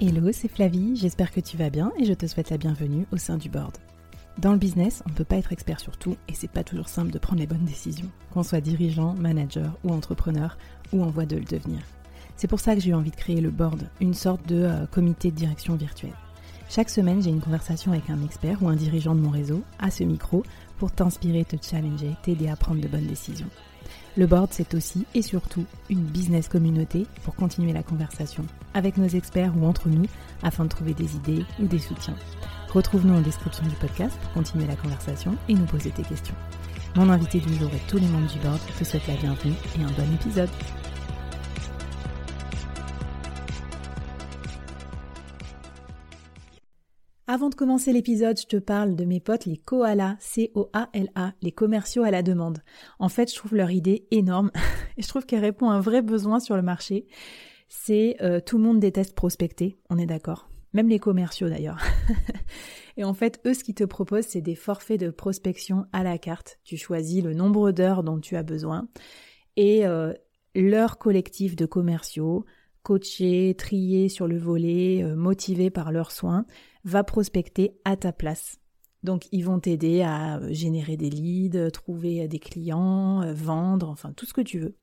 Hello, c'est Flavie, j'espère que tu vas bien et je te souhaite la bienvenue au sein du board. Dans le business, on ne peut pas être expert sur tout et c'est pas toujours simple de prendre les bonnes décisions, qu'on soit dirigeant, manager ou entrepreneur ou en voie de le devenir. C'est pour ça que j'ai eu envie de créer le board, une sorte de euh, comité de direction virtuel. Chaque semaine, j'ai une conversation avec un expert ou un dirigeant de mon réseau à ce micro pour t'inspirer, te challenger, t'aider à prendre de bonnes décisions. Le board, c'est aussi et surtout une business communauté pour continuer la conversation avec nos experts ou entre nous afin de trouver des idées ou des soutiens. Retrouve-nous en description du podcast pour continuer la conversation et nous poser tes questions. Mon invité du jour et tous les membres du board te souhaitent la bienvenue et un bon épisode. Avant de commencer l'épisode, je te parle de mes potes les koalas, C-O-A-L-A, les commerciaux à la demande. En fait, je trouve leur idée énorme et je trouve qu'elle répond à un vrai besoin sur le marché. C'est euh, tout le monde déteste prospecter, on est d'accord. Même les commerciaux d'ailleurs. et en fait, eux, ce qu'ils te proposent, c'est des forfaits de prospection à la carte. Tu choisis le nombre d'heures dont tu as besoin et euh, leur collectif de commerciaux, coachés, triés sur le volet, euh, motivés par leurs soins, va prospecter à ta place. Donc ils vont t'aider à euh, générer des leads, trouver des clients, euh, vendre, enfin tout ce que tu veux.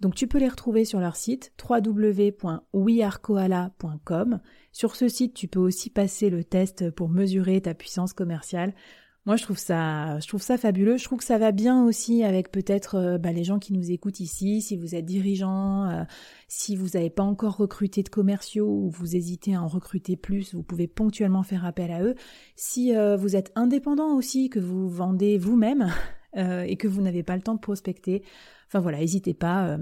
Donc tu peux les retrouver sur leur site www.wearekoala.com. Sur ce site, tu peux aussi passer le test pour mesurer ta puissance commerciale. Moi, je trouve ça, je trouve ça fabuleux. Je trouve que ça va bien aussi avec peut-être euh, bah, les gens qui nous écoutent ici. Si vous êtes dirigeant, euh, si vous n'avez pas encore recruté de commerciaux ou vous hésitez à en recruter plus, vous pouvez ponctuellement faire appel à eux. Si euh, vous êtes indépendant aussi, que vous vendez vous-même et que vous n'avez pas le temps de prospecter, enfin voilà, n'hésitez pas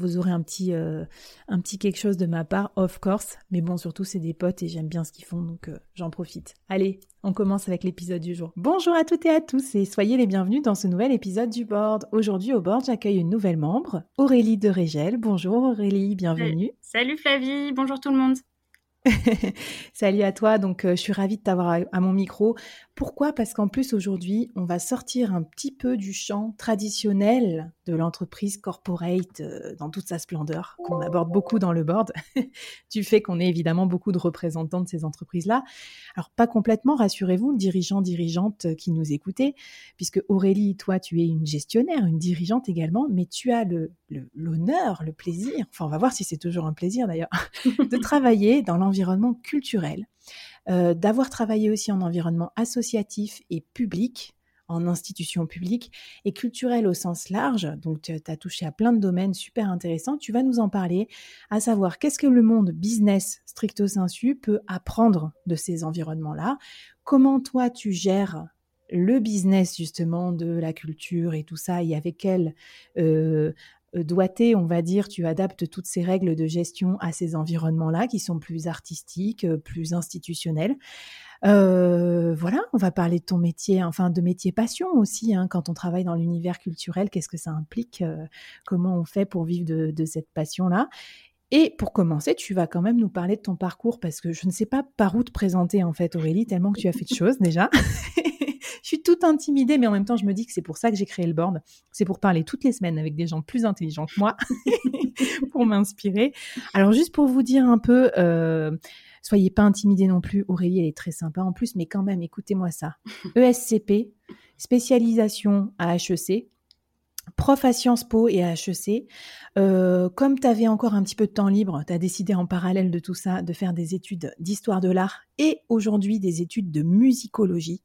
vous aurez un petit, euh, un petit quelque chose de ma part, of course. Mais bon, surtout, c'est des potes et j'aime bien ce qu'ils font, donc euh, j'en profite. Allez, on commence avec l'épisode du jour. Bonjour à toutes et à tous et soyez les bienvenus dans ce nouvel épisode du board. Aujourd'hui, au board, j'accueille une nouvelle membre, Aurélie de Régel. Bonjour Aurélie, bienvenue. Salut Flavie, bonjour tout le monde. Salut à toi, donc euh, je suis ravie de t'avoir à, mon micro. Pourquoi? Parce qu'en plus aujourd'hui, on va sortir un petit peu du champ traditionnel de l'entreprise corporate euh, dans toute sa splendeur, qu'on aborde beaucoup dans le board, du fait qu'on est évidemment beaucoup de représentants de ces entreprises-là. Alors pas complètement, rassurez-vous, dirigeants, dirigeantes euh, qui nous écoutez, puisque Aurélie, toi, tu es une gestionnaire, une dirigeante également, mais tu as le, l'honneur, le, plaisir, enfin on va voir si c'est toujours un plaisir d'ailleurs, de travailler dans l'environnement culturel euh, d'avoir travaillé aussi en environnement associatif et public, en institution publique et culturelle au sens large. Donc, tu as touché à plein de domaines super intéressants. Tu vas nous en parler, à savoir qu'est-ce que le monde business stricto sensu peut apprendre de ces environnements-là. Comment toi, tu gères le business justement de la culture et tout ça et avec euh, euh, doigté, on va dire, tu adaptes toutes ces règles de gestion à ces environnements-là qui sont plus artistiques, euh, plus institutionnels. Euh, voilà, on va parler de ton métier, enfin de métier passion aussi, hein, quand on travaille dans l'univers culturel, qu'est-ce que ça implique, comment on fait pour vivre de, de cette passion-là? Et pour commencer, tu vas quand même nous parler de ton parcours parce que je ne sais pas par où te présenter en fait, Aurélie, tellement que tu as fait de choses déjà. je suis toute intimidée, mais en même temps, je me dis que c'est pour ça que j'ai créé le board. C'est pour parler toutes les semaines avec des gens plus intelligents que moi, pour m'inspirer. Alors, juste pour vous dire un peu, euh, soyez pas intimidés non plus. Aurélie, elle est très sympa en plus, mais quand même, écoutez-moi ça. ESCP, spécialisation à HEC prof à Sciences Po et à HEC. Euh, comme tu avais encore un petit peu de temps libre, tu as décidé en parallèle de tout ça de faire des études d'histoire de l'art et aujourd'hui des études de musicologie.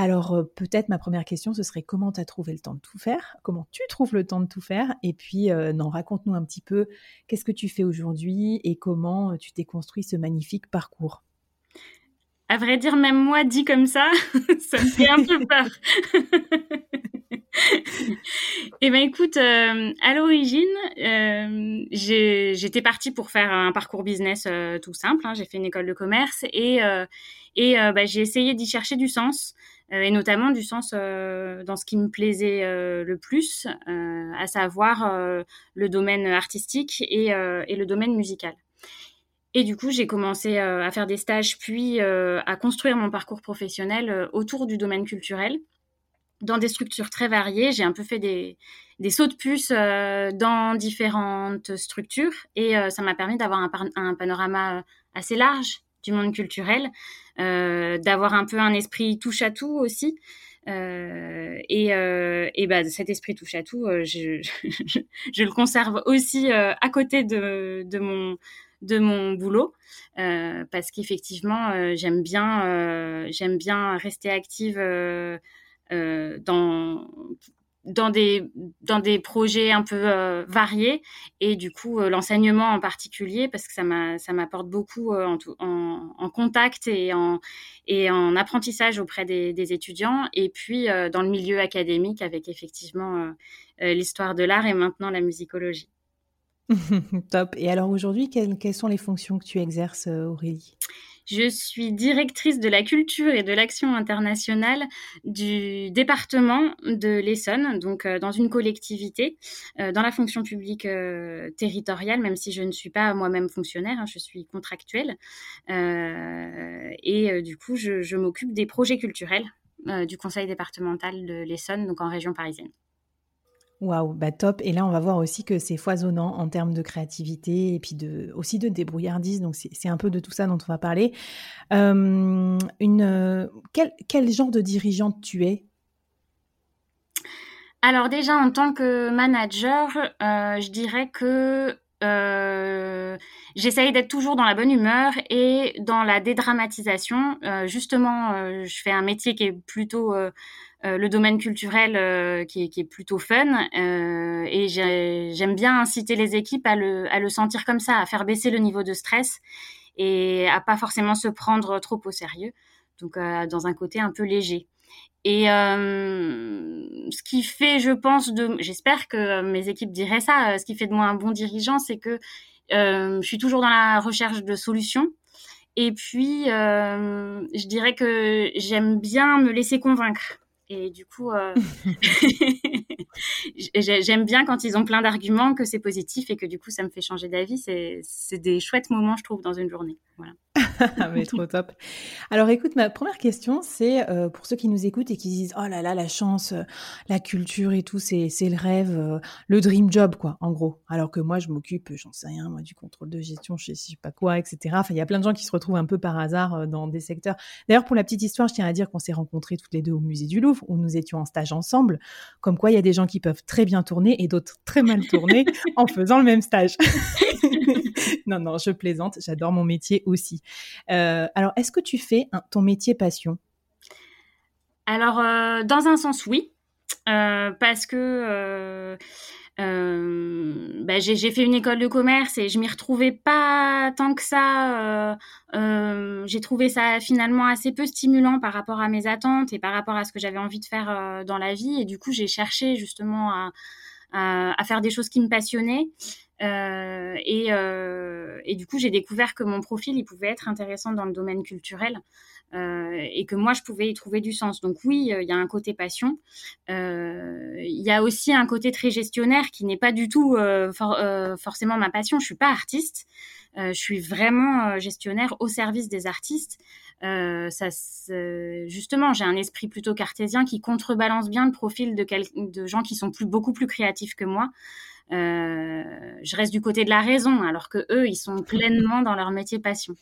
Alors euh, peut-être ma première question, ce serait comment tu as trouvé le temps de tout faire? Comment tu trouves le temps de tout faire? Et puis, euh, non, raconte-nous un petit peu qu'est-ce que tu fais aujourd'hui et comment euh, tu t'es construit ce magnifique parcours? À vrai dire, même moi, dit comme ça, ça me fait un peu peur. eh ben écoute, à l'origine, j'étais partie pour faire un parcours business tout simple. Hein. J'ai fait une école de commerce et et bah, j'ai essayé d'y chercher du sens et notamment du sens dans ce qui me plaisait le plus, à savoir le domaine artistique et, le domaine musical. Et du coup, j'ai commencé à faire des stages, puis à construire mon parcours professionnel autour du domaine culturel dans des structures très variées. J'ai un peu fait des, sauts de puce euh, dans différentes structures et euh, ça m'a permis d'avoir un, panorama euh, assez large du monde culturel, euh, d'avoir un peu un esprit touche à tout aussi. et, et bah, cet esprit touche à tout, je, je, le conserve aussi à côté de, de mon de mon boulot parce qu'effectivement j'aime bien j'aime bien rester active euh, dans dans des dans des projets un peu euh, variés et du coup euh, l'enseignement en particulier parce que ça m'a ça m'apporte beaucoup en, en, en, contact et en et en apprentissage auprès des étudiants et puis dans le milieu académique avec effectivement l'histoire de l'art et maintenant la musicologie. Top. Et alors aujourd'hui, quelles, sont les fonctions que tu exerces, Aurélie? Je suis directrice de la culture et de l'action internationale du département de l'Essonne, donc euh, dans une collectivité, euh, dans la fonction publique euh, territoriale, même si je ne suis pas moi-même fonctionnaire, hein, je suis contractuelle. et du coup, je m'occupe des projets culturels du conseil départemental de l'Essonne, donc en région parisienne. Waouh, bah top. Et là, on va voir aussi que c'est foisonnant en termes de créativité et puis de, aussi de débrouillardise. Donc, c'est un peu de tout ça dont on va parler. Euh, une, quel, genre de dirigeante tu es? Alors déjà, en tant que manager, euh, je dirais que euh, j'essaye d'être toujours dans la bonne humeur et dans la dédramatisation. Euh, justement, euh, je fais un métier qui est plutôt euh, le domaine culturel euh, qui, est, qui, est, plutôt fun. Euh, et j'aime bien inciter les équipes à le, à le sentir comme ça, à faire baisser le niveau de stress et à pas forcément se prendre trop au sérieux. Donc dans un côté un peu léger. Et euh, ce qui fait, je pense, de, j'espère que mes équipes diraient ça, ce qui fait de moi un bon dirigeant, c'est que euh, je suis toujours dans la recherche de solutions. Et puis, euh, je dirais que j'aime bien me laisser convaincre. Et du coup, euh, j'aime bien quand ils ont plein d'arguments, que c'est positif et que du coup, ça me fait changer d'avis. C'est des chouettes moments, je trouve, dans une journée. Voilà. Mais trop top. Alors écoute, ma première question, c'est euh, pour ceux qui nous écoutent et qui disent oh là là, la chance, euh, la culture et tout, c'est le rêve, euh, le dream job quoi, en gros. Alors que moi, je m'occupe, j'en sais rien, moi du contrôle de gestion, je sais, sais pas quoi, etc. Enfin, il y a plein de gens qui se retrouvent un peu par hasard dans des secteurs. D'ailleurs, pour la petite histoire, je tiens à dire qu'on s'est rencontrés toutes les deux au musée du Louvre où nous étions en stage ensemble. Comme quoi, il y a des gens qui peuvent très bien tourner et d'autres très mal tourner en faisant le même stage. non, non, je plaisante. J'adore mon métier aussi. Euh, alors, est-ce que tu fais ton métier passion? Alors, euh, dans un sens, oui. Euh, parce que bah, j'ai fait une école de commerce et je m'y retrouvais pas tant que ça. j'ai trouvé ça finalement assez peu stimulant par rapport à mes attentes et par rapport à ce que j'avais envie de faire dans la vie. Et du coup, j'ai cherché justement à, à, faire des choses qui me passionnaient. Euh, et, euh, et, du coup, j'ai découvert que mon profil, il pouvait être intéressant dans le domaine culturel euh, et que moi, je pouvais y trouver du sens. Donc oui, il y a un côté passion. Il y a aussi un côté très gestionnaire qui n'est pas du tout forcément ma passion. Je suis pas artiste. je suis vraiment gestionnaire au service des artistes. Justement, j'ai un esprit plutôt cartésien qui contrebalance bien le profil de, gens qui sont beaucoup plus créatifs que moi. Euh, je reste du côté de la raison, alors que eux, ils sont pleinement dans leur métier passion.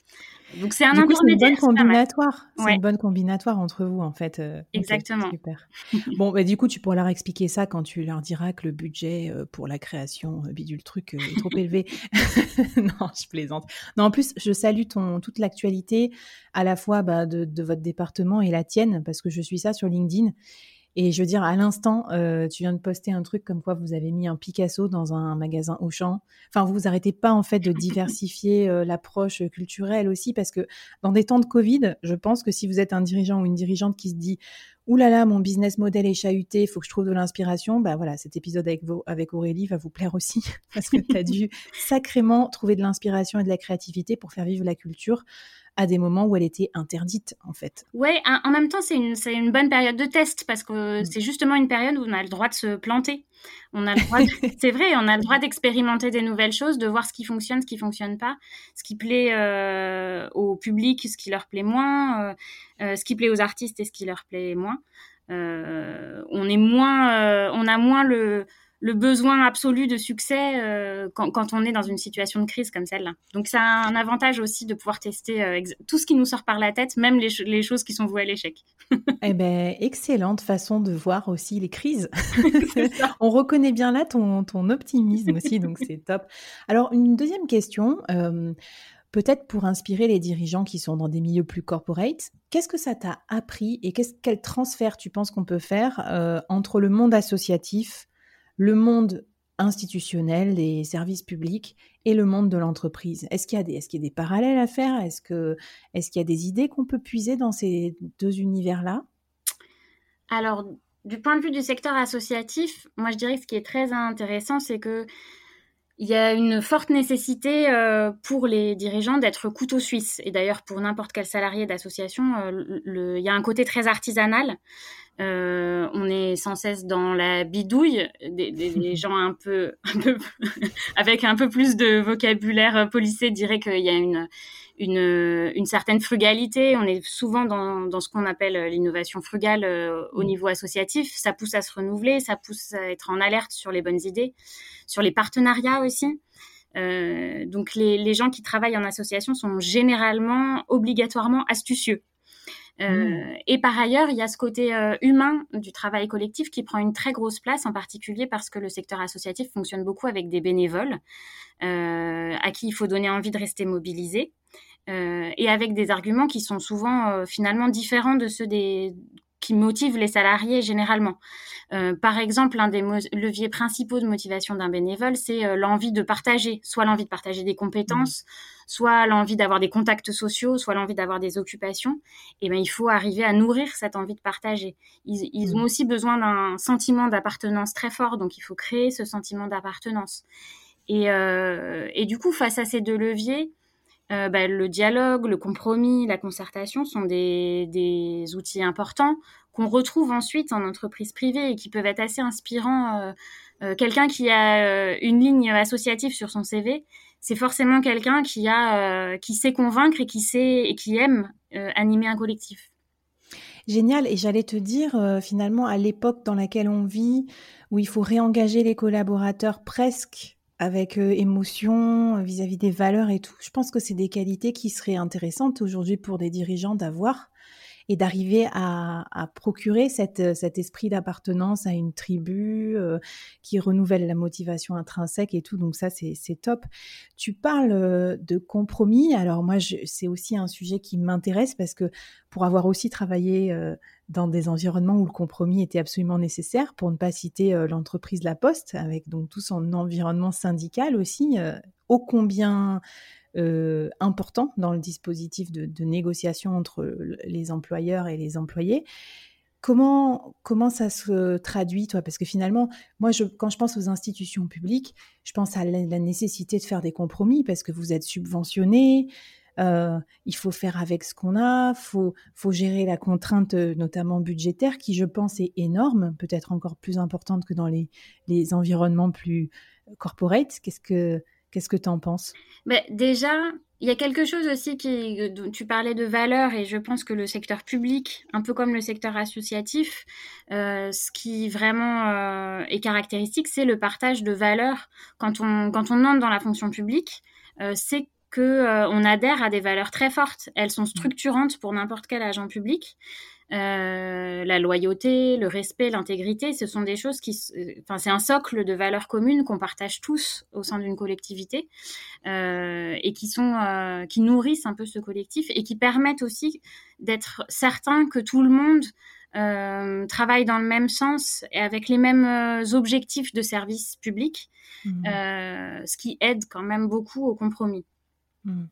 Donc c'est un du une bonne combinatoire. C'est une bonne combinatoire entre vous en fait. Euh, Exactement. super. bon, bah, du coup, tu pourras leur expliquer ça quand tu leur diras que le budget euh, pour la création bidule truc est trop élevé. non, je plaisante. Non, en plus, je salue ton toute l'actualité à la fois bah, de, de votre département et la tienne parce que je suis ça sur LinkedIn. Et je veux dire, à l'instant, euh, tu viens de poster un truc comme quoi vous avez mis un Picasso dans un magasin Auchan. Enfin, vous vous arrêtez pas en fait de diversifier euh, l'approche culturelle aussi, parce que dans des temps de Covid, je pense que si vous êtes un dirigeant ou une dirigeante qui se dit Ouh là là, mon business model est chahuté, il faut que je trouve de l'inspiration. Bah voilà, cet épisode avec, avec Aurélie va vous plaire aussi parce que tu as dû sacrément trouver de l'inspiration et de la créativité pour faire vivre la culture à des moments où elle était interdite, en fait. Oui, en même temps, c'est une, une bonne période de test parce que mm. c'est justement une période où on a le droit de se planter. On a le droit, c'est vrai, on a le droit d'expérimenter des nouvelles choses, de voir ce qui fonctionne, ce qui fonctionne pas, ce qui plaît euh, au public, ce qui leur plaît moins, euh, euh, ce qui plaît aux artistes et ce qui leur plaît moins. on est moins, on a moins le le besoin absolu de succès euh, quand, on est dans une situation de crise comme celle-là. Donc ça a un avantage aussi de pouvoir tester euh, tout ce qui nous sort par la tête, même les, choses qui sont vouées à l'échec. eh ben, excellente façon de voir aussi les crises. on reconnaît bien là ton, ton optimisme aussi, donc c'est top. Alors une deuxième question. Euh, peut-être pour inspirer les dirigeants qui sont dans des milieux plus corporate, qu'est-ce que ça t'a appris et quel transfert tu penses qu'on peut faire entre le monde associatif le monde institutionnel, des services publics et le monde de l'entreprise. Est-ce qu'il y a des, est-ce y a des parallèles à faire? Est-ce qu'il y a des idées qu'on peut puiser dans ces deux univers-là? Alors, du point de vue du secteur associatif, moi je dirais que ce qui est très intéressant, c'est que il y a une forte nécessité euh, pour les dirigeants d'être couteau suisse. Et d'ailleurs, pour n'importe quel salarié d'association, euh, il y a un côté très artisanal. Euh, on est sans cesse dans la bidouille, des, gens un peu, un peu avec un peu plus de vocabulaire policé diraient qu'il y a une, une, une, certaine frugalité. On est souvent dans, dans ce qu'on appelle l'innovation frugale euh, au mm. niveau associatif. Ça pousse à se renouveler, ça pousse à être en alerte sur les bonnes idées, sur les partenariats aussi. Euh, donc les, les, gens qui travaillent en association sont généralement obligatoirement astucieux. Euh, mmh. Et par ailleurs, il y a ce côté euh, humain du travail collectif qui prend une très grosse place, en particulier parce que le secteur associatif fonctionne beaucoup avec des bénévoles euh, à qui il faut donner envie de rester mobilisés. et avec des arguments qui sont souvent finalement différents de ceux des, qui motivent les salariés généralement. Euh, par exemple, un des leviers principaux de motivation d'un bénévole, c'est euh, l'envie de partager, soit l'envie de partager des compétences, mmh. soit l'envie d'avoir des contacts sociaux, soit l'envie d'avoir des occupations. Et ben, il faut arriver à nourrir cette envie de partager. Ils, mmh. ont aussi besoin d'un sentiment d'appartenance très fort, donc il faut créer ce sentiment d'appartenance. Et, euh, et, du coup, face à ces deux leviers, euh, bah, le dialogue, le compromis, la concertation sont des, outils importants qu'on retrouve ensuite en entreprise privée et qui peuvent être assez inspirants. Euh, euh, quelqu'un qui a une ligne associative sur son CV, c'est forcément quelqu'un qui a, qui sait convaincre et qui sait et qui aime animer un collectif. Génial. Et j'allais te dire, finalement, à l'époque dans laquelle on vit, où il faut réengager les collaborateurs presque avec euh, émotion euh, vis-à-vis des valeurs et tout. Je pense que c'est des qualités qui seraient intéressantes aujourd'hui pour des dirigeants d'avoir et d'arriver à, procurer cette, cet esprit d'appartenance à une tribu qui renouvelle la motivation intrinsèque et tout. Donc ça, c'est top. Tu parles de compromis. Alors moi, c'est aussi un sujet qui m'intéresse parce que pour avoir aussi travaillé dans des environnements où le compromis était absolument nécessaire, pour ne pas citer l'entreprise La Poste, avec donc tout son environnement syndical aussi, ô combien euh, important dans le dispositif de, négociation entre les employeurs et les employés. Comment, comment ça se traduit, toi? Parce que finalement, moi, quand je pense aux institutions publiques, je pense à la, nécessité de faire des compromis parce que vous êtes subventionné, euh, il faut faire avec ce qu'on a, faut, faut gérer la contrainte, notamment budgétaire, qui, je pense, est énorme, peut-être encore plus importante que dans les, les environnements plus corporate. Qu'est-ce que Qu'est-ce que tu en penses? Mais Déjà, il y a quelque chose aussi qui, dont tu parlais de valeur et je pense que le secteur public, un peu comme le secteur associatif, euh, ce qui vraiment euh, est caractéristique, c'est le partage de valeurs. Quand on, quand on entre dans la fonction publique, euh, c'est que on adhère à des valeurs très fortes. Elles sont structurantes pour n'importe quel agent public. Euh, la loyauté, le respect, l'intégrité, ce sont des choses qui, enfin, c'est un socle de valeurs communes qu'on partage tous au sein d'une collectivité euh, et qui sont, euh, qui nourrissent un peu ce collectif et qui permettent aussi d'être certain que tout le monde travaillent dans le même sens et avec les mêmes objectifs de service public, mmh. ce qui aide quand même beaucoup au compromis. Mmh.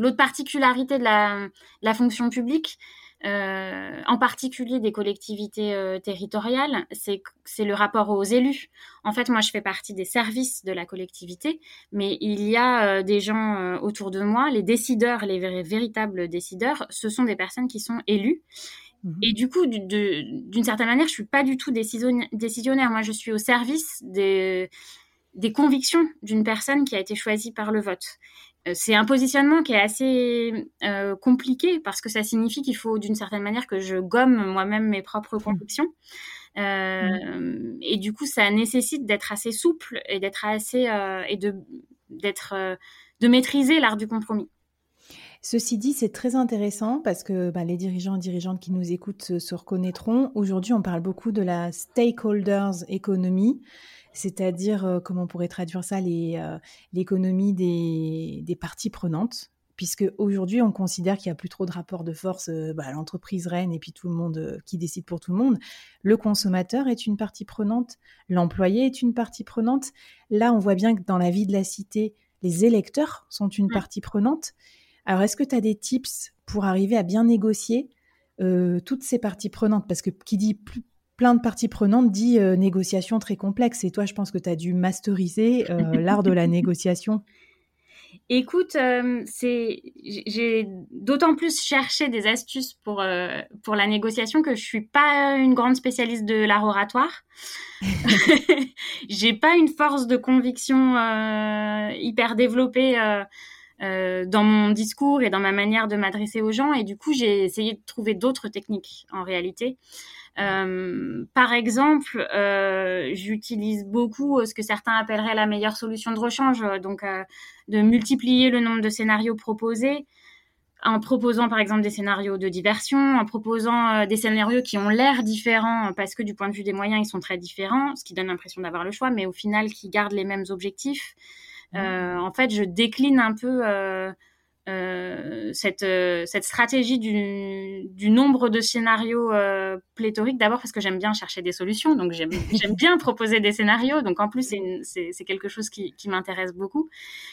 L'autre particularité de la, la fonction publique, euh, en particulier des collectivités euh, territoriales, c'est le rapport aux élus. En fait, moi, je fais partie des services de la collectivité, mais il y a euh, des gens autour de moi, les décideurs, les véritables décideurs, ce sont des personnes qui sont élues. Mmh Et du coup, d'une certaine manière, je suis pas du tout décisionnaire. Moi, je suis au service des, des convictions d'une personne qui a été choisie par le vote. Euh, c'est un positionnement qui est assez euh, compliqué parce que ça signifie qu'il faut d'une certaine manière que je gomme moi-même mes propres mmh. convictions. Euh, mmh. Et du coup, ça nécessite d'être assez souple et d'être assez et de d'être de maîtriser l'art du compromis. Ceci dit, c'est très intéressant parce que bah, les dirigeants et dirigeantes qui nous écoutent se reconnaîtront. Aujourd'hui, on parle beaucoup de la stakeholders economy c'est-à-dire, euh, comment on pourrait traduire ça, euh, l'économie des, parties prenantes, puisque aujourd'hui on considère qu'il n'y a plus trop de rapports de force, euh, bah, l'entreprise reine et puis tout le monde qui décide pour tout le monde. Le consommateur est une partie prenante, l'employé est une partie prenante. Là, on voit bien que dans la vie de la cité, les électeurs sont une mmh. partie prenante. Alors, est-ce que tu as des tips pour arriver à bien négocier toutes ces parties prenantes? Parce que qui dit plus, plein de parties prenantes dit euh, négociation très complexe. Et toi, je pense que tu as dû masteriser euh, l'art de la négociation. Écoute, euh, c'est j'ai d'autant plus cherché des astuces pour pour la négociation que je suis pas une grande spécialiste de l'art oratoire. j'ai pas une force de conviction hyper développée dans mon discours et dans ma manière de m'adresser aux gens et du coup j'ai essayé de trouver d'autres techniques en réalité. Euh, par exemple, euh, j'utilise beaucoup euh, ce que certains appelleraient la meilleure solution de rechange, donc de multiplier le nombre de scénarios proposés en proposant par exemple des scénarios de diversion, en proposant des scénarios qui ont l'air différents parce que du point de vue des moyens ils sont très différents, ce qui donne l'impression d'avoir le choix, mais au final qui gardent les mêmes objectifs. Mmh. en fait, je décline un peu euh, cette, euh, cette stratégie du, du, nombre de scénarios euh, pléthoriques, d'abord parce que j'aime bien chercher des solutions, donc j'aime bien proposer des scénarios, donc en plus c'est quelque chose qui, qui m'intéresse beaucoup,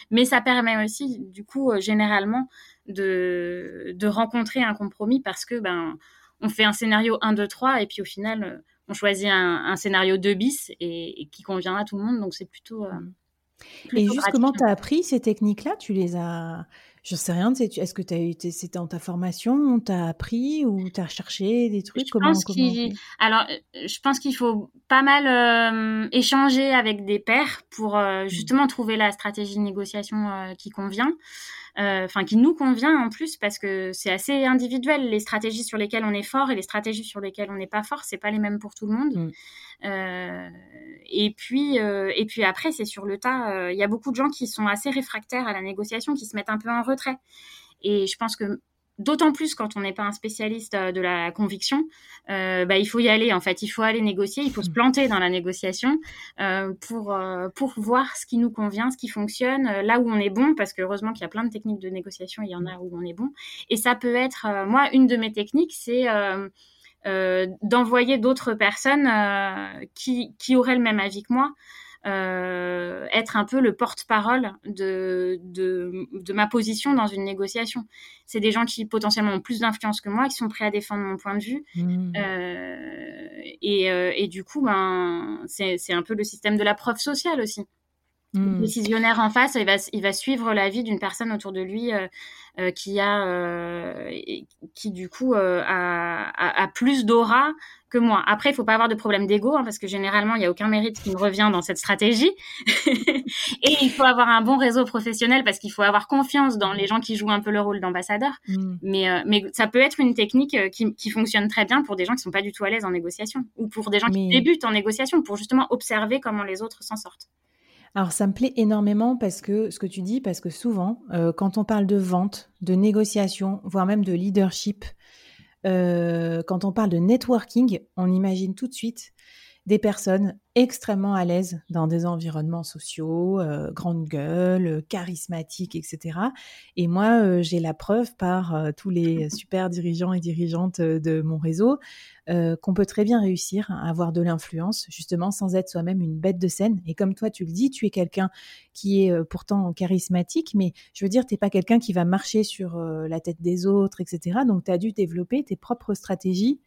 mais ça permet aussi du coup euh, généralement de, de rencontrer un compromis parce que ben on fait un scénario 1, 2, 3 et puis au final on choisit un, un scénario 2 bis et, qui convient à tout le monde, donc c'est plutôt... et juste comment tu as appris ces techniques-là? Tu les as je sais rien, est-ce que c'était dans ta formation, tu as appris ou tu as cherché des trucs? Je pense Alors, euh, je pense qu'il faut pas mal euh, échanger avec des pairs pour euh, mmh. justement trouver la stratégie de négociation qui convient. Enfin, qui nous convient en plus parce que c'est assez individuel. Les stratégies sur lesquelles on est fort et les stratégies sur lesquelles on n'est pas fort, c'est pas les mêmes pour tout le monde. Mmh. Euh, et puis, euh, et puis après, c'est sur le tas. Euh, il y a beaucoup de gens qui sont assez réfractaires à la négociation, qui se mettent un peu en retrait. Et je pense que d'autant plus quand on n'est pas un spécialiste de la conviction, euh, bah, il faut y aller en fait, il faut aller négocier, il faut se planter dans la négociation euh, pour voir ce qui nous convient, ce qui fonctionne, là où on est bon, parce que heureusement qu'il y a plein de techniques de négociation, il y en a où on est bon, et ça peut être, moi, une de mes techniques, c'est euh, d'envoyer d'autres personnes euh, qui, qui auraient le même avis que moi. Euh, être un peu le porte-parole de, de, de, ma position dans une négociation. C'est des gens qui potentiellement ont plus d'influence que moi, qui sont prêts à défendre mon point de vue. Mmh. Euh, et, euh, et, du coup, ben, c'est un peu le système de la preuve sociale aussi. Le mmh. décisionnaire en face, il va, il va suivre la vie d'une personne autour de lui euh, euh, qui a, euh, qui du coup a, a, a, plus d'aura que moi. Après, il faut pas avoir de problème d'ego hein, parce que généralement, il n'y a aucun mérite qui me revient dans cette stratégie. et il faut avoir un bon réseau professionnel parce qu'il faut avoir confiance dans les gens qui jouent un peu le rôle d'ambassadeur. Mmh. Mais, mais ça peut être une technique qui, qui, fonctionne très bien pour des gens qui sont pas du tout à l'aise en négociation ou pour des gens qui débutent en négociation pour justement observer comment les autres s'en sortent. Alors ça me plaît énormément parce que ce que tu dis, parce que souvent, euh, quand on parle de vente, de négociation, voire même de leadership, euh, quand on parle de networking, on imagine tout de suite des personnes extrêmement à l'aise dans des environnements sociaux, euh, grande gueule, charismatiques, etc. Et moi, euh, j'ai la preuve par euh, tous les super dirigeants et dirigeantes de mon réseau qu'on peut très bien réussir à avoir de l'influence, justement, sans être soi-même une bête de scène. Et comme toi, tu le dis, tu es quelqu'un qui est pourtant charismatique, mais je veux dire, tu n'es pas quelqu'un qui va marcher sur la tête des autres, etc. Donc, tu as dû développer tes propres stratégies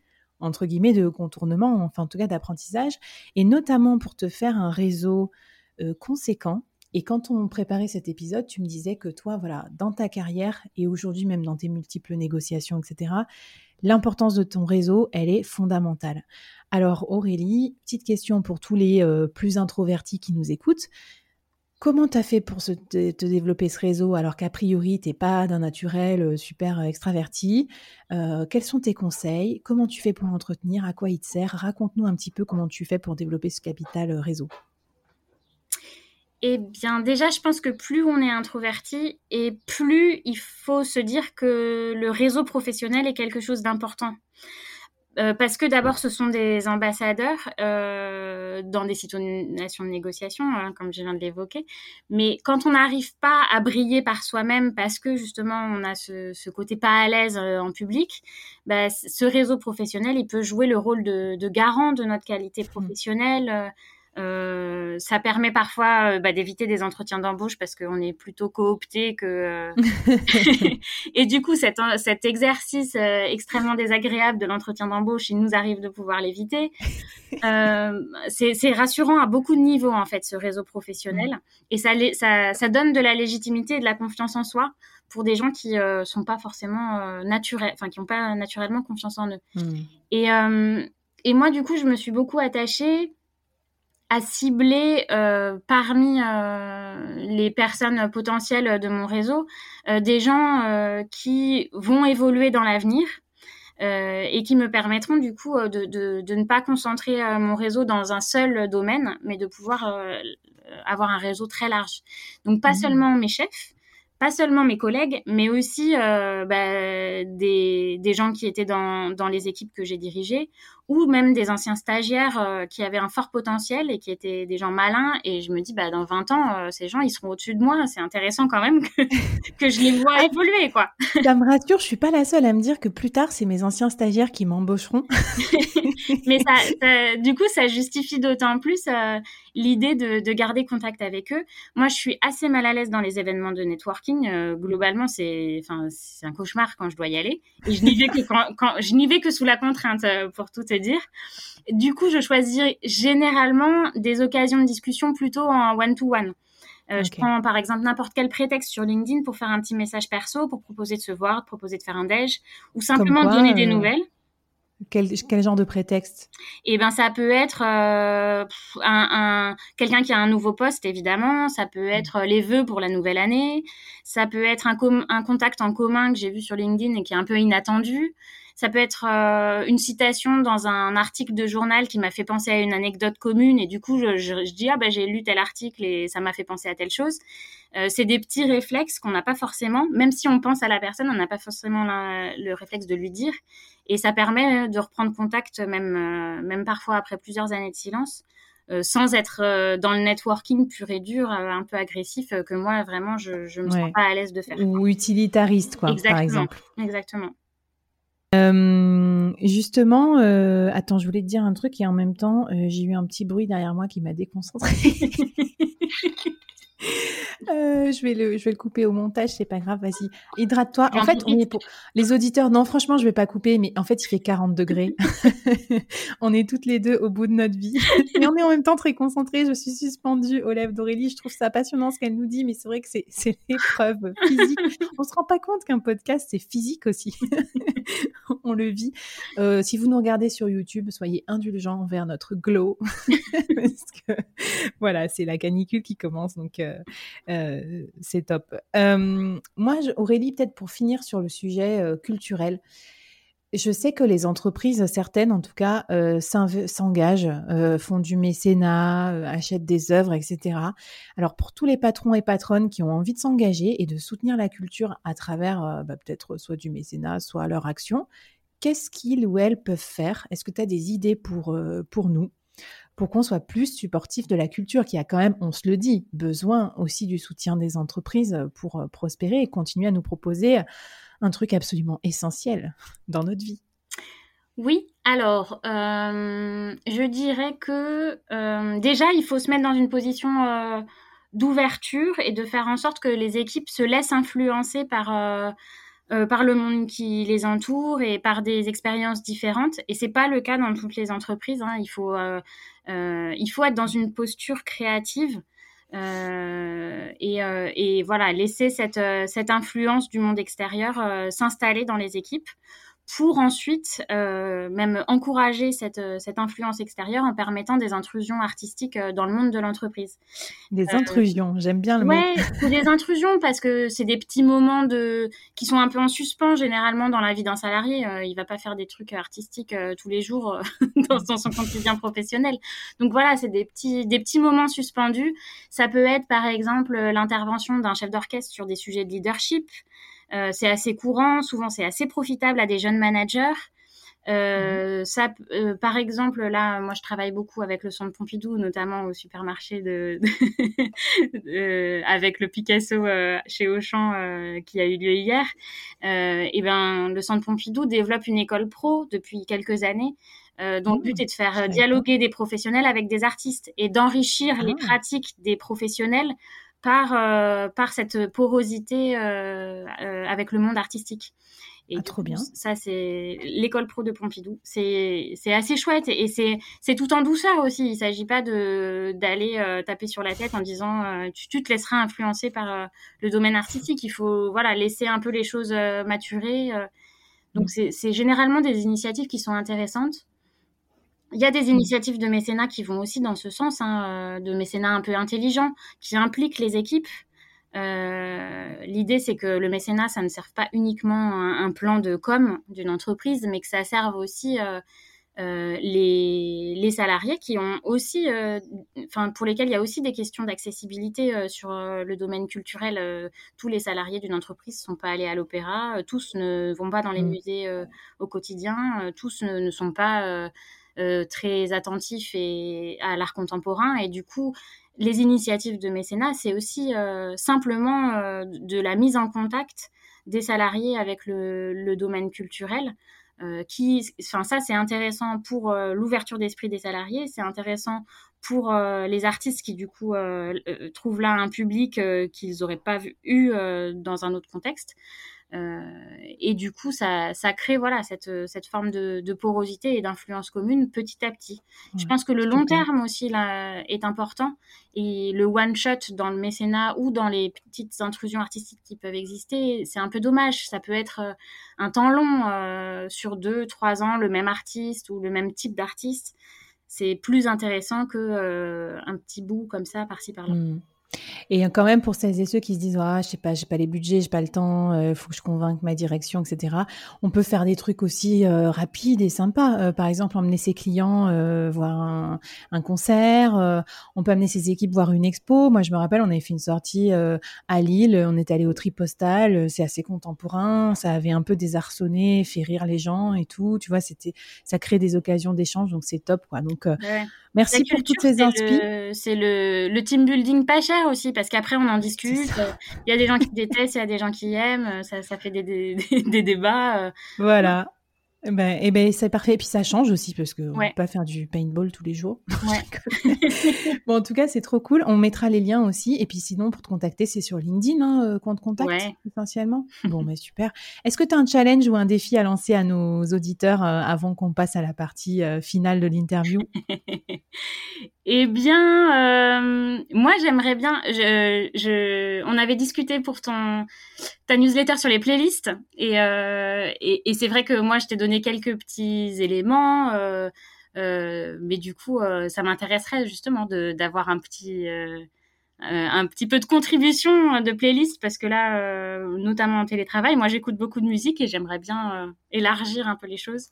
entre guillemets, de contournement, enfin en tout cas d'apprentissage, et notamment pour te faire un réseau euh, conséquent. Et quand on préparait cet épisode, tu me disais que toi, voilà, dans ta carrière et aujourd'hui même dans tes multiples négociations, etc., l'importance de ton réseau, elle est fondamentale. Alors Aurélie, petite question pour tous les euh, plus introvertis qui nous écoutent. Comment tu as fait pour te, développer ce réseau alors qu'a priori, tu n'es pas d'un naturel euh, super euh, extraverti euh, Quels sont tes conseils? Comment tu fais pour l'entretenir À quoi il te sert? Raconte-nous un petit peu comment tu fais pour développer ce capital réseau. Eh bien, déjà, je pense que plus on est introverti et plus il faut se dire que le réseau professionnel est quelque chose d'important. Euh, parce que d'abord, ce sont des ambassadeurs euh, dans des situations de négociation, hein, comme je viens de l'évoquer. Mais quand on n'arrive pas à briller par soi-même, parce que justement on a ce, ce côté pas à l'aise euh, en public, bah, ce réseau professionnel, il peut jouer le rôle de, de garant de notre qualité mmh. professionnelle. Euh, ça permet parfois euh, bah, d'éviter des entretiens d'embauche parce qu'on est plutôt coopté que. Euh, et du coup, cet, cet exercice extrêmement désagréable de l'entretien d'embauche, il nous arrive de pouvoir l'éviter. c'est rassurant à beaucoup de niveaux en fait ce réseau professionnel mmh. et ça, ça, ça donne de la légitimité et de la confiance en soi pour des gens qui sont pas forcément naturels, enfin qui n'ont pas naturellement confiance en eux. Mmh. Et, et moi, du coup, je me suis beaucoup attachée à cibler euh, parmi euh, les personnes potentielles de mon réseau euh, des gens qui vont évoluer dans l'avenir et qui me permettront du coup de, de, de ne pas concentrer mon réseau dans un seul domaine, mais de pouvoir avoir un réseau très large. Donc pas mmh. seulement mes chefs, pas seulement mes collègues, mais aussi euh, bah, des, des, gens qui étaient dans, dans les équipes que j'ai dirigées, ou même des anciens stagiaires euh, qui avaient un fort potentiel et qui étaient des gens malins. Et je me dis, bah, dans 20 ans, euh, ces gens, ils seront au-dessus de moi. C'est intéressant quand même que, que je les vois ah, évoluer. Quoi. Ça me rassure, je suis pas la seule à me dire que plus tard, c'est mes anciens stagiaires qui m'embaucheront. mais ça, du coup, ça justifie d'autant plus l'idée de, de, garder contact avec eux. Moi, je suis assez mal à l'aise dans les événements de networking. globalement, c'est un cauchemar quand je dois y aller. Et je n'y vais que quand, quand je n'y vais que sous la contrainte pour tout dire. Du coup, je choisis généralement des occasions de discussion plutôt en one-to-one. Euh, je prends par exemple n'importe quel prétexte sur LinkedIn pour faire un petit message perso, pour proposer de se voir, de proposer de faire un déj, ou simplement donner des euh, nouvelles. Quel, genre de prétexte? Eh ben, ça peut être euh, un, quelqu'un qui a un nouveau poste, évidemment. Ça peut être les vœux pour la nouvelle année. Ça peut être un, un contact en commun que j'ai vu sur LinkedIn et qui est un peu inattendu. Ça peut être euh, une citation dans un article de journal qui m'a fait penser à une anecdote commune et du coup je, je, dis ah bah j'ai lu tel article et ça m'a fait penser à telle chose. Euh, c'est des petits réflexes qu'on n'a pas forcément, même si on pense à la personne, on n'a pas forcément le réflexe de lui dire et ça permet de reprendre contact même euh, même parfois après plusieurs années de silence. Euh, sans être euh, dans le networking pur et dur, euh, un peu agressif, que moi vraiment je, je me sens pas à l'aise de faire. Ou utilitariste, quoi, Exactement. par exemple. Exactement. Euh, justement, euh, attends, je voulais te dire un truc et en même temps, euh, j'ai eu un petit bruit derrière moi qui m'a déconcentré. Euh, je, vais le, je vais le couper au montage, c'est pas grave, vas-y. Hydrate-toi. En fait, on est pour les auditeurs. Non, franchement, je vais pas couper, mais en fait, il fait 40 degrés. on est toutes les deux au bout de notre vie. mais on est en même temps très concentrés. Je suis suspendue aux lèvres d'Aurélie. Je trouve ça passionnant ce qu'elle nous dit, mais c'est vrai que c'est, c'est l'épreuve physique. on se rend pas compte qu'un podcast, c'est physique aussi. on le vit. Euh, si vous nous regardez sur YouTube, soyez indulgents envers notre glow. Parce que, voilà, c'est la canicule qui commence, donc euh, euh, c'est top. Euh, moi, Aurélie, peut-être pour finir sur le sujet euh, culturel, je sais que les entreprises, certaines en tout cas, s'engagent, font du mécénat, achètent des œuvres, etc. Alors pour tous les patrons et patronnes qui ont envie de s'engager et de soutenir la culture à travers bah, peut-être soit du mécénat, soit leur action, qu'est-ce qu'ils ou elles peuvent faire? Est-ce que tu as des idées pour, pour nous? Pour qu'on soit plus supportif de la culture qui a quand même, on se le dit, besoin aussi du soutien des entreprises pour euh, prospérer et continuer à nous proposer un truc absolument essentiel dans notre vie. Oui, alors, euh, je dirais que euh, déjà, il faut se mettre dans une position d'ouverture et de faire en sorte que les équipes se laissent influencer par euh, par le monde qui les entoure et par des expériences différentes. Et c'est pas le cas dans toutes les entreprises. Hein. Il faut euh, euh, il faut être dans une posture créative. Et, et, voilà, laisser cette, cette influence du monde extérieur s'installer dans les équipes pour ensuite euh, même encourager cette, euh, cette, influence extérieure en permettant des intrusions artistiques euh, dans le monde de l'entreprise. Des intrusions, j'aime bien le mot. Ouais, c'est des intrusions parce que c'est des petits moments de qui sont un peu en suspens généralement dans la vie d'un salarié. Euh, il va pas faire des trucs artistiques tous les jours dans, dans, son quotidien professionnel. Donc voilà, c'est des petits des petits moments suspendus. Ça peut être par exemple l'intervention d'un chef d'orchestre sur des sujets de leadership. Euh, c'est assez courant, souvent c'est assez profitable à des jeunes managers. Euh, mhm. ça, euh, par exemple, là, moi, je travaille beaucoup avec le centre Pompidou, notamment au supermarché de, avec le Picasso chez Auchan qui a eu lieu hier. et ben, le centre Pompidou développe une école pro depuis quelques années. dont le but mmh. est de faire dialoguer des professionnels avec des artistes et d'enrichir les ah. pratiques des professionnels par, euh, par cette porosité euh, euh, avec le monde artistique. Et ah, trop bien. Ça, c'est l'école pro de Pompidou. C'est assez chouette et c'est tout en douceur aussi. Il ne s'agit pas d'aller taper sur la tête en disant tu, tu, te laisseras influencer par le domaine artistique. Il faut voilà laisser un peu les choses maturer. donc, mm. c'est généralement des initiatives qui sont intéressantes. Il y a des initiatives de mécénat qui vont aussi dans ce sens, hein, euh, de mécénat un peu intelligent, qui impliquent les équipes. Euh, L'idée, c'est que le mécénat, ça ne serve pas uniquement un, un plan de com d'une entreprise, mais que ça serve aussi euh, euh, les, les, salariés qui ont aussi, enfin pour lesquels il y a aussi des questions d'accessibilité sur le domaine culturel. tous les salariés d'une entreprise ne sont pas allés à l'opéra, tous ne vont pas dans les mmh. musées au quotidien, tous ne, ne sont pas très attentif et à l'art contemporain. Et du coup, les initiatives de mécénat, c'est aussi euh, simplement euh, de la mise en contact des salariés avec le, domaine culturel. Euh, qui, enfin ça c'est intéressant pour l'ouverture d'esprit des salariés, c'est intéressant pour les artistes qui du coup trouvent là un public qu'ils n'auraient pas vu, eu dans un autre contexte. Euh, et du coup, ça, ça crée voilà cette, cette forme de, de porosité et d'influence commune petit à petit. je pense que le long terme aussi là, est important et le one shot dans le mécénat ou dans les petites intrusions artistiques qui peuvent exister, c'est un peu dommage. Ça peut être euh, un temps long euh, sur deux, trois ans, le même artiste ou le même type d'artiste. C'est plus intéressant que euh, un petit bout comme ça par-ci par-là. Mmh. Et quand même, pour celles et ceux qui se disent, ah, je sais pas, j'ai pas les budgets, j'ai pas le temps, euh, faut que je convainque ma direction, etc. On peut faire des trucs aussi euh, rapides et sympas. Euh, par exemple, emmener ses clients voir un, un concert. on peut amener ses équipes voir une expo. Moi, je me rappelle, on avait fait une sortie à Lille. On est allé au Tripostal. C'est assez contemporain. Ça avait un peu désarçonné, fait rire les gens et tout. Tu vois, c'était, ça crée des occasions d'échange, donc c'est top, quoi. Donc, merci pour toutes ces inspirations. C'est le, le team building pas cher aussi, parce qu'après, on en discute. Il y a des gens qui détestent, il y a des gens qui aiment. Ça, ça fait des, des, des débats. Euh. Voilà. Eh ben, eh ben, c'est parfait. Et puis ça change aussi parce qu'on ne peut pas faire du paintball tous les jours. bon, en tout cas, c'est trop cool. On mettra les liens aussi. Et puis sinon, pour te contacter, c'est sur LinkedIn hein, euh, qu'on te contacte essentiellement. Bon, mais super. Est-ce que tu as un challenge ou un défi à lancer à nos auditeurs euh, avant qu'on passe à la partie euh, finale de l'interview? Eh bien, moi, j'aimerais bien. Je, je, on avait discuté pour ton ta newsletter sur les playlists et, et, et c'est vrai que moi, je t'ai donné quelques petits éléments. Euh, euh, mais du coup, euh, ça m'intéresserait justement d'avoir un petit un petit peu de contribution de playlist parce que là, notamment en télétravail, moi j'écoute beaucoup de musique et j'aimerais bien élargir un peu les choses.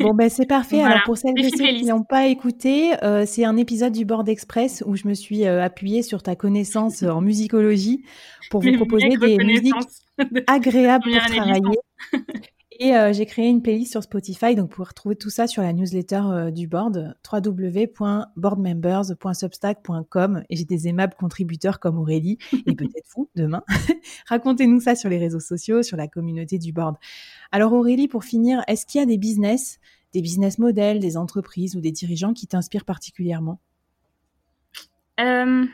Bon, ben c'est parfait. Alors, pour celles et ceux qui n'ont pas écouté, c'est un épisode du Board Express où je me suis appuyée sur ta connaissance en musicologie pour vous proposer des musiques agréables pour travailler. Et euh, j'ai créé une playlist sur Spotify, donc vous pouvez retrouver tout ça sur la newsletter euh, du board, www.boardmembers.substack.com. Et j'ai des aimables contributeurs comme Aurélie, et peut-être vous demain. Racontez-nous ça sur les réseaux sociaux, sur la communauté du board. Alors Aurélie, pour finir, est-ce qu'il y a des business, des business models, des entreprises ou des dirigeants qui t'inspirent particulièrement? Euh,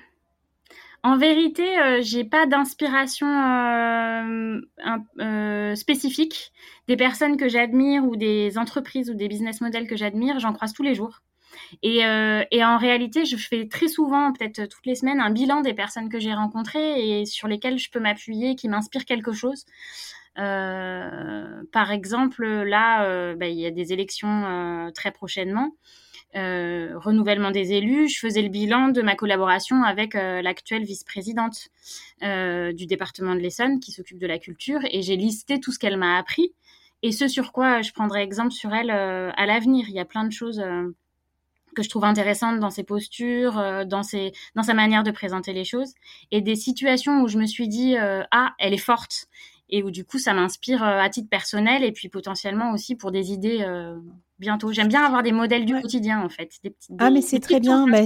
en vérité, euh, j'ai pas d'inspiration euh, euh, spécifique. Des personnes que j'admire ou des entreprises ou des business models que j'admire, j'en croise tous les jours. Et, et, en réalité, je fais très souvent, peut-être toutes les semaines, un bilan des personnes que j'ai rencontrées et sur lesquelles je peux m'appuyer, qui m'inspirent quelque chose. par exemple, là, bah, il y a des élections très prochainement. Euh, renouvellement des élus, je faisais le bilan de ma collaboration avec euh, l'actuelle vice-présidente euh, du département de l'Essonne qui s'occupe de la culture et j'ai listé tout ce qu'elle m'a appris. Et ce sur quoi je prendrai exemple sur elle à l'avenir. Il y a plein de choses que je trouve intéressantes dans ses postures, dans, sa manière de présenter les choses. Et des situations où je me suis dit ah elle est forte et où du coup ça m'inspire à titre personnel et puis potentiellement aussi pour des idées bientôt. J'aime bien avoir des modèles du quotidien, en fait. Des ah, mais c'est très bien. Bah,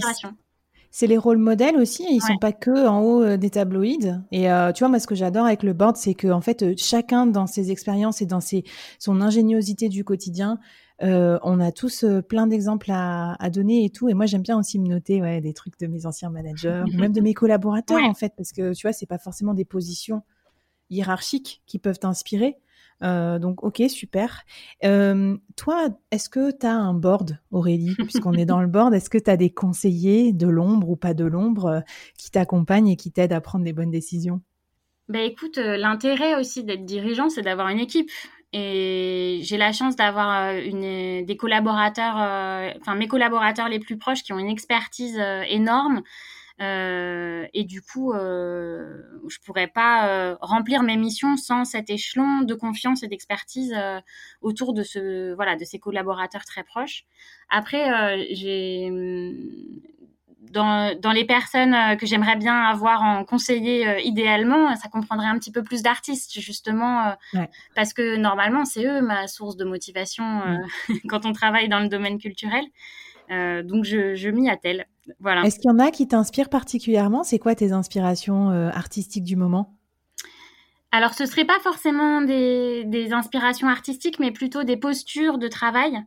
c'est les rôles modèles aussi. Ils sont pas que en haut euh, des tabloïds. Et euh, tu vois, moi, ce que j'adore avec le board, c'est que en fait, euh, chacun dans ses expériences et dans ses, son ingéniosité du quotidien, on a tous plein d'exemples à, donner et tout. Et moi, j'aime bien aussi me noter ouais, des trucs de mes anciens managers ou même de mes collaborateurs, en fait, parce que tu vois, c'est pas forcément des positions hiérarchiques qui peuvent t'inspirer. Euh, donc, ok, super. Euh, toi, est-ce que tu as un board, Aurélie Puisqu'on est dans le board, est-ce que tu as des conseillers de l'ombre ou pas de l'ombre euh, qui t'accompagnent et qui t'aident à prendre les bonnes décisions? Ben écoute, l'intérêt aussi d'être dirigeant, c'est d'avoir une équipe. Et j'ai la chance d'avoir une, des collaborateurs, enfin mes collaborateurs les plus proches qui ont une expertise énorme et du coup, euh, je pourrais pas euh, remplir mes missions sans cet échelon de confiance et d'expertise euh, autour de ce voilà de ces collaborateurs très proches. Après, j'ai dans, dans, les personnes que j'aimerais bien avoir en conseiller idéalement, ça comprendrait un petit peu plus d'artistes, justement, parce que normalement, c'est eux ma source de motivation quand on travaille dans le domaine culturel. Donc, je, je m'y attelle. Est-ce qu'il y en a qui t'inspirent particulièrement? C'est quoi tes inspirations euh, artistiques du moment? Alors, ce ne serait pas forcément des, inspirations artistiques, mais plutôt des postures de travail.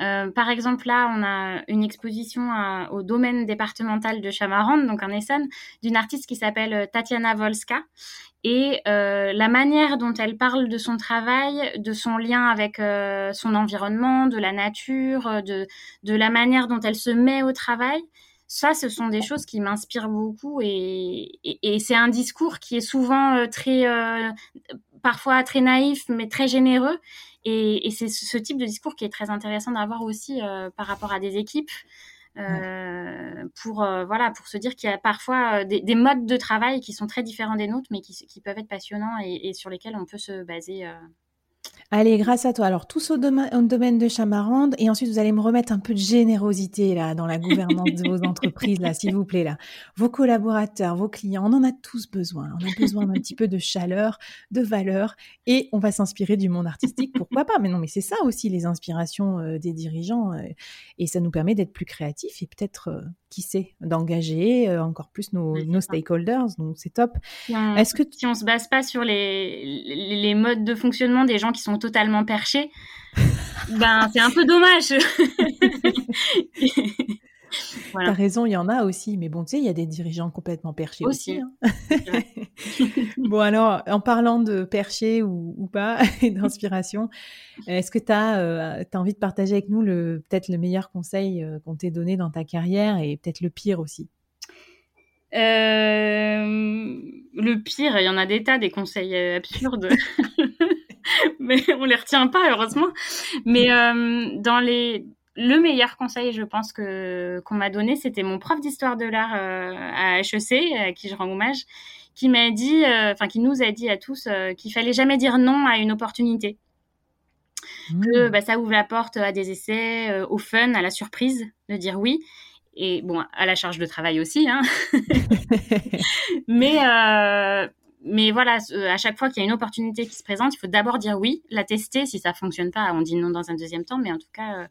Euh, par exemple, là, on a une exposition au domaine départemental de Chamarande, donc en Essonne, d'une artiste qui s'appelle euh, Tatiana Volska. Et la manière dont elle parle de son travail, de son lien avec son environnement, de la nature, de, de la manière dont elle se met au travail, ça, ce sont des choses qui m'inspirent beaucoup et, c'est un discours qui est souvent euh, très, euh, parfois très naïf, mais très généreux. Et, c'est ce type de discours qui est très intéressant d'avoir aussi euh, par rapport à des équipes. Pour voilà pour se dire qu'il y a parfois des, modes de travail qui sont très différents des nôtres mais qui, peuvent être passionnants et, et, sur lesquels on peut se baser Allez, grâce à toi. Alors, tous au, domaine de Chamarande. Et ensuite, vous allez me remettre un peu de générosité, là, dans la gouvernance de vos entreprises, là, s'il vous plaît, là. Vos collaborateurs, vos clients, on en a tous besoin. On a besoin d'un petit peu de chaleur, de valeur. Et on va s'inspirer du monde artistique. Pourquoi pas? Mais non, mais c'est ça aussi, les inspirations euh, des dirigeants. Euh, et ça nous permet d'être plus créatifs et peut-être, euh, qui sait, d'engager encore plus nos, nos stakeholders. Donc, c'est top. Est-ce que si on se base pas sur les, les modes de fonctionnement des gens qui sont totalement perchés, ben c'est un peu dommage. T'as raison, il y en a aussi, mais bon, tu sais, il y a des dirigeants complètement perchés aussi. Hein. bon, alors, en parlant de perchés ou, pas, et d'inspiration, est-ce que tu as, euh, envie de partager avec nous peut-être le meilleur conseil euh, qu'on t'ait donné dans ta carrière et peut-être le pire aussi? Euh, Le pire, il y en a des tas, des conseils absurdes. mais on les retient pas heureusement. Mais euh, dans les le meilleur conseil, je pense que qu'on m'a donné, c'était mon prof d'histoire de l'art euh, à HEC, à qui je rends hommage, qui m'a dit, euh, enfin qui nous a dit à tous qu'il fallait jamais dire non à une opportunité. Que mmh. bah, ça ouvre la porte à des essais, au fun, à la surprise, de dire oui et bon à la charge de travail aussi hein. mais mais voilà, à chaque fois qu'il y a une opportunité qui se présente, il faut d'abord dire oui, la tester. Si ça fonctionne pas, on dit non dans un deuxième temps. Mais en tout cas,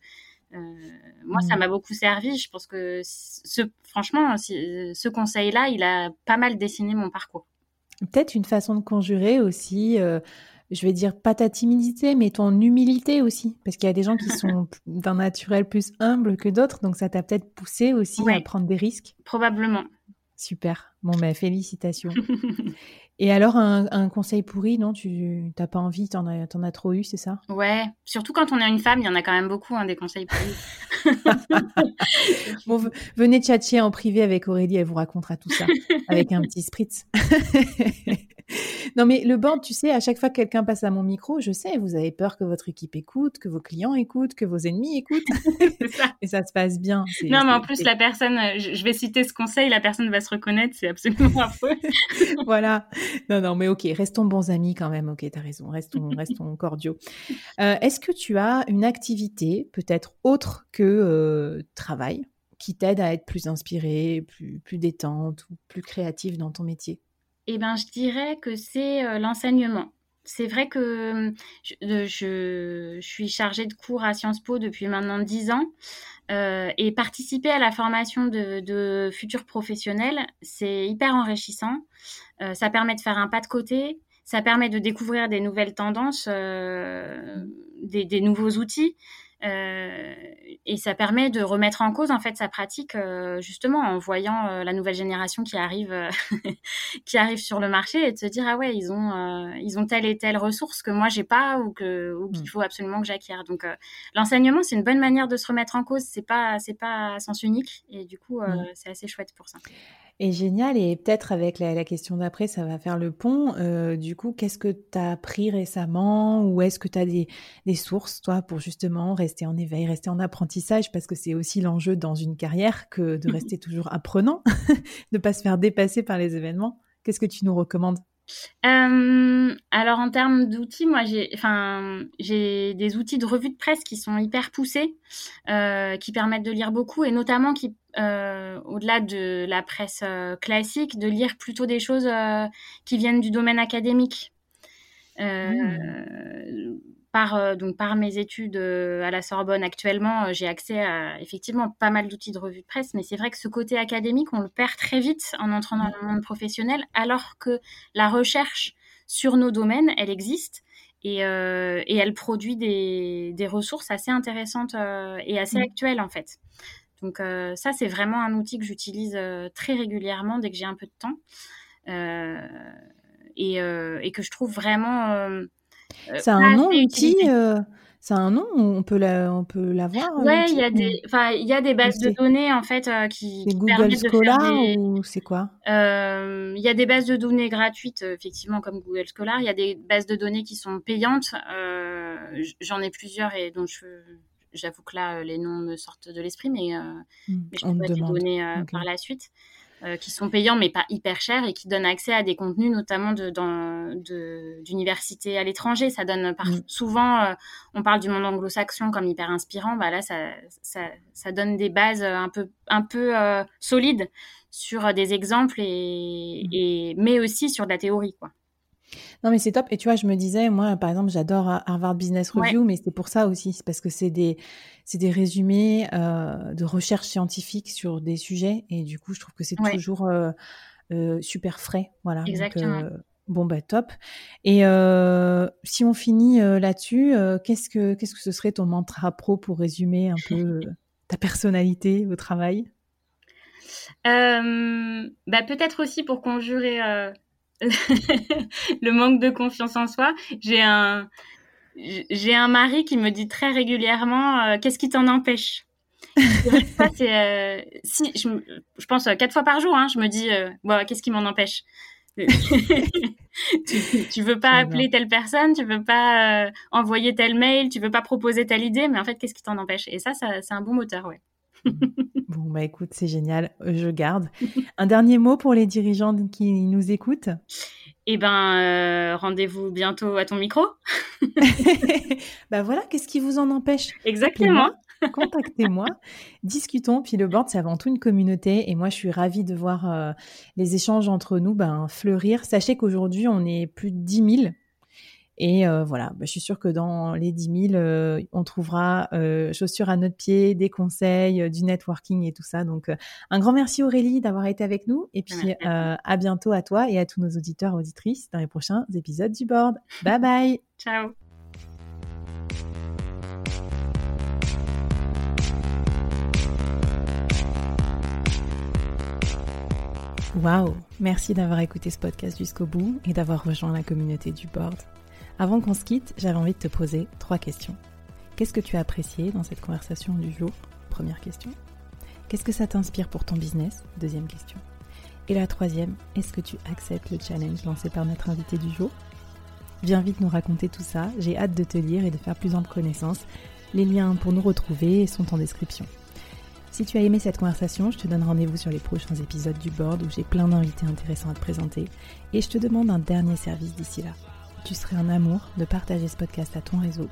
moi, ça mmh. m'a beaucoup servi. Je pense que ce, franchement, ce conseil-là, il a pas mal dessiné mon parcours. Peut-être une façon de conjurer aussi je vais dire pas ta timidité, mais ton humilité aussi. Parce qu'il y a des gens qui sont d'un naturel plus humble que d'autres, donc ça t'a peut-être poussé aussi à prendre des risques. Probablement. Super. Bon, ben, félicitations. Et alors, un, conseil pourri, non Tu n'as pas envie, t'en as, en as trop eu, c'est ça? Ouais, surtout quand on est une femme, il y en a quand même beaucoup, hein, des conseils pourris. bon, venez tchatcher en privé avec Aurélie, elle vous racontera tout ça, avec un petit spritz. non, mais le board, tu sais, à chaque fois que quelqu'un passe à mon micro, je sais, vous avez peur que votre équipe écoute, que vos clients écoutent, que vos ennemis écoutent. ça. Et ça se passe bien. Non, mais en plus, la personne, je vais citer ce conseil, la personne va se reconnaître, c'est absolument affreux. voilà. Non, non, mais ok, restons bons amis quand même. Ok, t'as raison, restons, restons cordiaux. Euh, est-ce que tu as une activité, peut-être autre que euh, travail, qui t'aide à être plus inspirée, plus, plus détente ou plus créative dans ton métier? Eh ben, je dirais que c'est euh, l'enseignement. C'est vrai que je, suis chargée de cours à Sciences Po depuis maintenant dix ans euh, et participer à la formation de, futurs professionnels, c'est hyper enrichissant. Euh, ça permet de faire un pas de côté, ça permet de découvrir des nouvelles tendances, des, nouveaux outils. Euh, et ça permet de remettre en cause en fait sa pratique euh, justement en voyant euh, la nouvelle génération qui arrive qui arrive sur le marché et de se dire ah ouais ils ont ils ont telle et telle ressource que moi j'ai pas ou que ou qu'il mm. faut absolument que j'acquière donc l'enseignement c'est une bonne manière de se remettre en cause c'est pas c'est pas à sens unique et du coup mm. c'est assez chouette pour ça et génial. Et peut-être avec la, question d'après, ça va faire le pont. Euh, du coup, qu'est-ce que tu as appris récemment? Ou est-ce que tu as des, sources, toi, pour justement rester en éveil, rester en apprentissage? Parce que c'est aussi l'enjeu dans une carrière que de rester toujours apprenant, de ne pas se faire dépasser par les événements. Qu'est-ce que tu nous recommandes? Euh, alors en termes d'outils, moi j'ai, enfin, j'ai des outils de revue de presse qui sont hyper poussés, euh, qui permettent de lire beaucoup et notamment qui, euh, au-delà de la presse classique, de lire plutôt des choses qui viennent du domaine académique. Mmh par, euh, donc par mes études euh, à la Sorbonne actuellement, euh, j'ai accès à effectivement pas mal d'outils de revue de presse, mais c'est vrai que ce côté académique, on le perd très vite en entrant dans le monde professionnel, alors que la recherche sur nos domaines, elle existe. Et, et elle produit des, des, ressources assez intéressantes et assez mmh. actuelles en fait. Donc ça, c'est vraiment un outil que j'utilise très régulièrement dès que j'ai un peu de temps et, et, que je trouve vraiment euh, c'est un nom, outil euh, c'est un nom on peut la, on peut l'avoir euh, Ouais, il y a des, enfin, il y a des bases de données en fait qui, qui Google Scholar ou c'est quoi? Il y a des bases de données gratuites effectivement comme Google Scholar. Il y a des bases de données qui sont payantes. J'en ai plusieurs et donc je, j'avoue que là les noms me sortent de l'esprit, mais, mmh, mais je peux pas les donner par la suite. Euh, qui sont payants mais pas hyper chers et qui donnent accès à des contenus notamment d'universités de, à l'étranger. Ça donne mm. souvent, euh, on parle du monde anglo-saxon comme hyper inspirant. Bah là, ça, ça, ça, donne des bases un peu, un peu euh, solides sur des exemples et, mm. et, mais aussi sur de la théorie, quoi. Non, mais c'est top. Et tu vois, je me disais, moi, par exemple, j'adore Harvard Business Review, mais c'est pour ça aussi. C'est parce que c'est des, c'est des résumés euh, de recherche scientifique sur des sujets. Et du coup, je trouve que c'est toujours euh, euh, super frais. Voilà. Exactement. bon, bah, top. Et si on finit là-dessus, qu'est-ce, que, qu'est-ce que ce serait ton mantra pro pour résumer un peu ta personnalité au travail? Bah, Peut-être aussi pour conjurer le manque de confiance en soi. J'ai un, j'ai un mari qui me dit très régulièrement euh, qu'est-ce qui t'en empêche? c'est euh, si je, je, pense euh, quatre fois par jour. Hein, je me dis bon, qu'est-ce qui m'en empêche? tu, tu, veux pas appeler telle personne, tu veux pas envoyer tel mail, tu veux pas proposer telle idée, mais en fait, qu'est-ce qui t'en empêche? Et ça, ça c'est un bon moteur, ouais. bon, bah écoute, c'est génial, je garde. Un dernier mot pour les dirigeants qui nous écoutent? Eh ben, euh, rendez-vous bientôt à ton micro. bah voilà, qu'est-ce qui vous en empêche? Exactement. contactez-moi, discutons. Puis le board, c'est avant tout une communauté. Et moi, je suis ravie de voir euh, les échanges entre nous ben, fleurir. Sachez qu'aujourd'hui, on est plus de 10 000 et euh, voilà, bah, je suis sûre que dans les 10 000, euh, on trouvera euh, chaussures à notre pied, des conseils, du networking et tout ça. Donc, un grand merci Aurélie d'avoir été avec nous. Et puis, à bientôt à toi et à tous nos auditeurs et auditrices dans les prochains épisodes du board. Bye bye. Ciao. Waouh Merci d'avoir écouté ce podcast jusqu'au bout et d'avoir rejoint la communauté du board. Avant qu'on se quitte, j'avais envie de te poser trois questions. Qu'est-ce que tu as apprécié dans cette conversation du jour? Première question. Qu'est-ce que ça t'inspire pour ton business? Deuxième question. Et la troisième, est-ce que tu acceptes le challenge lancé par notre invité du jour? Viens vite nous raconter tout ça, j'ai hâte de te lire et de faire plus ample connaissance. Les liens pour nous retrouver sont en description. Si tu as aimé cette conversation, je te donne rendez-vous sur les prochains épisodes du board où j'ai plein d'invités intéressants à te présenter et je te demande un dernier service d'ici là tu serais un amour de partager ce podcast à ton réseau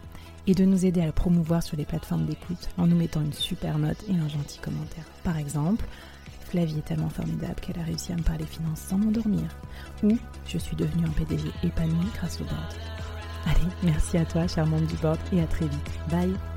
et de nous aider à le promouvoir sur les plateformes d'écoute en nous mettant une super note et un gentil commentaire. Par exemple, Flavie est tellement formidable qu'elle a réussi à me parler finances sans m'endormir. Ou je suis devenue un PDG épanoui grâce au board. Allez, merci à toi, cher membre du board, et à très vite. Bye